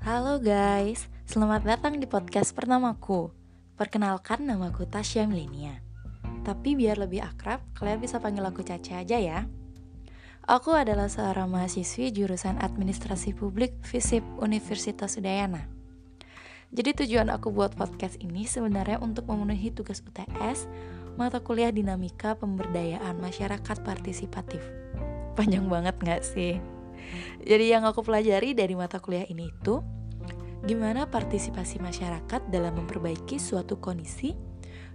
Halo guys, selamat datang di podcast pertamaku. Perkenalkan namaku Tasya Milenia. Tapi biar lebih akrab, kalian bisa panggil aku Caca aja ya. Aku adalah seorang mahasiswi jurusan Administrasi Publik FISIP Universitas Udayana. Jadi tujuan aku buat podcast ini sebenarnya untuk memenuhi tugas UTS mata kuliah dinamika pemberdayaan masyarakat partisipatif. Panjang banget gak sih? Jadi yang aku pelajari dari mata kuliah ini itu gimana partisipasi masyarakat dalam memperbaiki suatu kondisi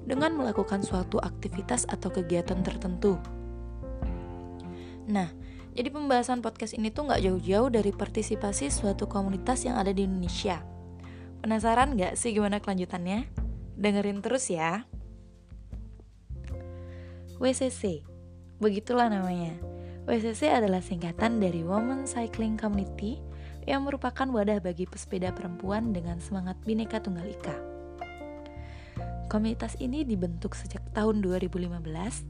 dengan melakukan suatu aktivitas atau kegiatan tertentu. Nah, jadi pembahasan podcast ini tuh nggak jauh-jauh dari partisipasi suatu komunitas yang ada di Indonesia. Penasaran nggak sih gimana kelanjutannya? Dengerin terus ya. WCC, begitulah namanya. WCC adalah singkatan dari Women Cycling Community yang merupakan wadah bagi pesepeda perempuan dengan semangat Bhinneka Tunggal Ika. Komunitas ini dibentuk sejak tahun 2015,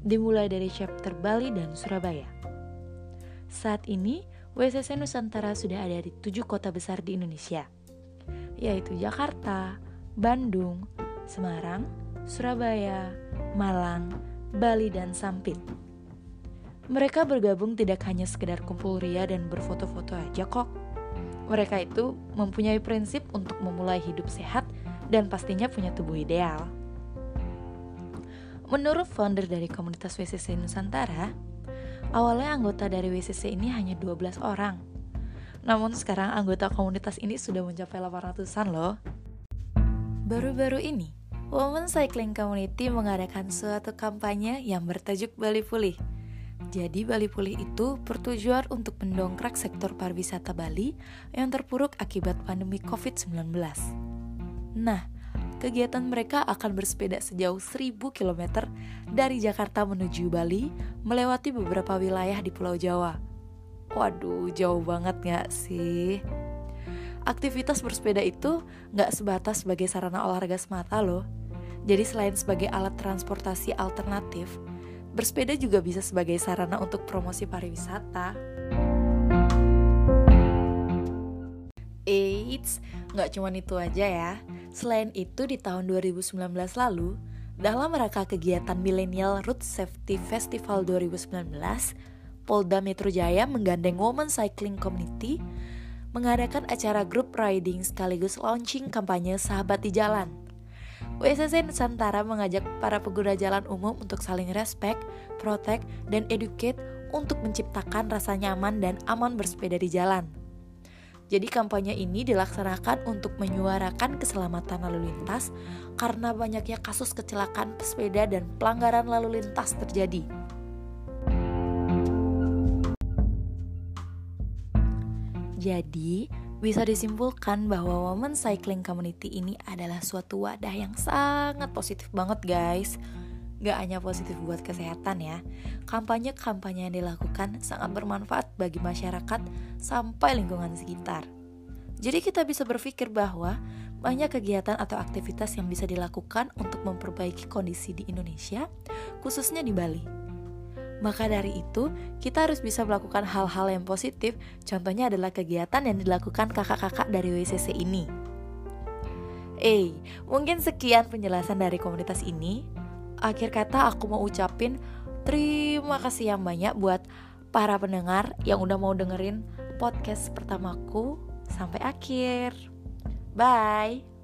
dimulai dari chapter Bali dan Surabaya. Saat ini, WCC Nusantara sudah ada di tujuh kota besar di Indonesia, yaitu Jakarta, Bandung, Semarang, Surabaya, Malang, Bali, dan Sampit. Mereka bergabung tidak hanya sekedar kumpul ria dan berfoto-foto aja kok. Mereka itu mempunyai prinsip untuk memulai hidup sehat dan pastinya punya tubuh ideal. Menurut founder dari komunitas WCC Nusantara, awalnya anggota dari WCC ini hanya 12 orang. Namun sekarang anggota komunitas ini sudah mencapai 800-an loh. Baru-baru ini, Women Cycling Community mengadakan suatu kampanye yang bertajuk Bali Pulih – jadi Bali Pulih itu bertujuan untuk mendongkrak sektor pariwisata Bali yang terpuruk akibat pandemi COVID-19. Nah, kegiatan mereka akan bersepeda sejauh 1000 km dari Jakarta menuju Bali melewati beberapa wilayah di Pulau Jawa. Waduh, jauh banget gak sih? Aktivitas bersepeda itu gak sebatas sebagai sarana olahraga semata loh. Jadi selain sebagai alat transportasi alternatif, bersepeda juga bisa sebagai sarana untuk promosi pariwisata. Eits, nggak cuma itu aja ya. Selain itu di tahun 2019 lalu, dalam rangka kegiatan Millennial Road Safety Festival 2019, Polda Metro Jaya menggandeng Women Cycling Community mengadakan acara group riding sekaligus launching kampanye Sahabat di Jalan WSC Nusantara mengajak para pengguna jalan umum untuk saling respect, protect, dan educate untuk menciptakan rasa nyaman dan aman bersepeda di jalan. Jadi kampanye ini dilaksanakan untuk menyuarakan keselamatan lalu lintas karena banyaknya kasus kecelakaan pesepeda dan pelanggaran lalu lintas terjadi. Jadi, bisa disimpulkan bahwa Women Cycling Community ini adalah suatu wadah yang sangat positif banget guys. Gak hanya positif buat kesehatan ya. Kampanye-kampanye yang dilakukan sangat bermanfaat bagi masyarakat sampai lingkungan sekitar. Jadi kita bisa berpikir bahwa banyak kegiatan atau aktivitas yang bisa dilakukan untuk memperbaiki kondisi di Indonesia, khususnya di Bali maka dari itu, kita harus bisa melakukan hal-hal yang positif. Contohnya adalah kegiatan yang dilakukan kakak-kakak dari WCC ini. Eh, mungkin sekian penjelasan dari komunitas ini. Akhir kata aku mau ucapin terima kasih yang banyak buat para pendengar yang udah mau dengerin podcast pertamaku sampai akhir. Bye.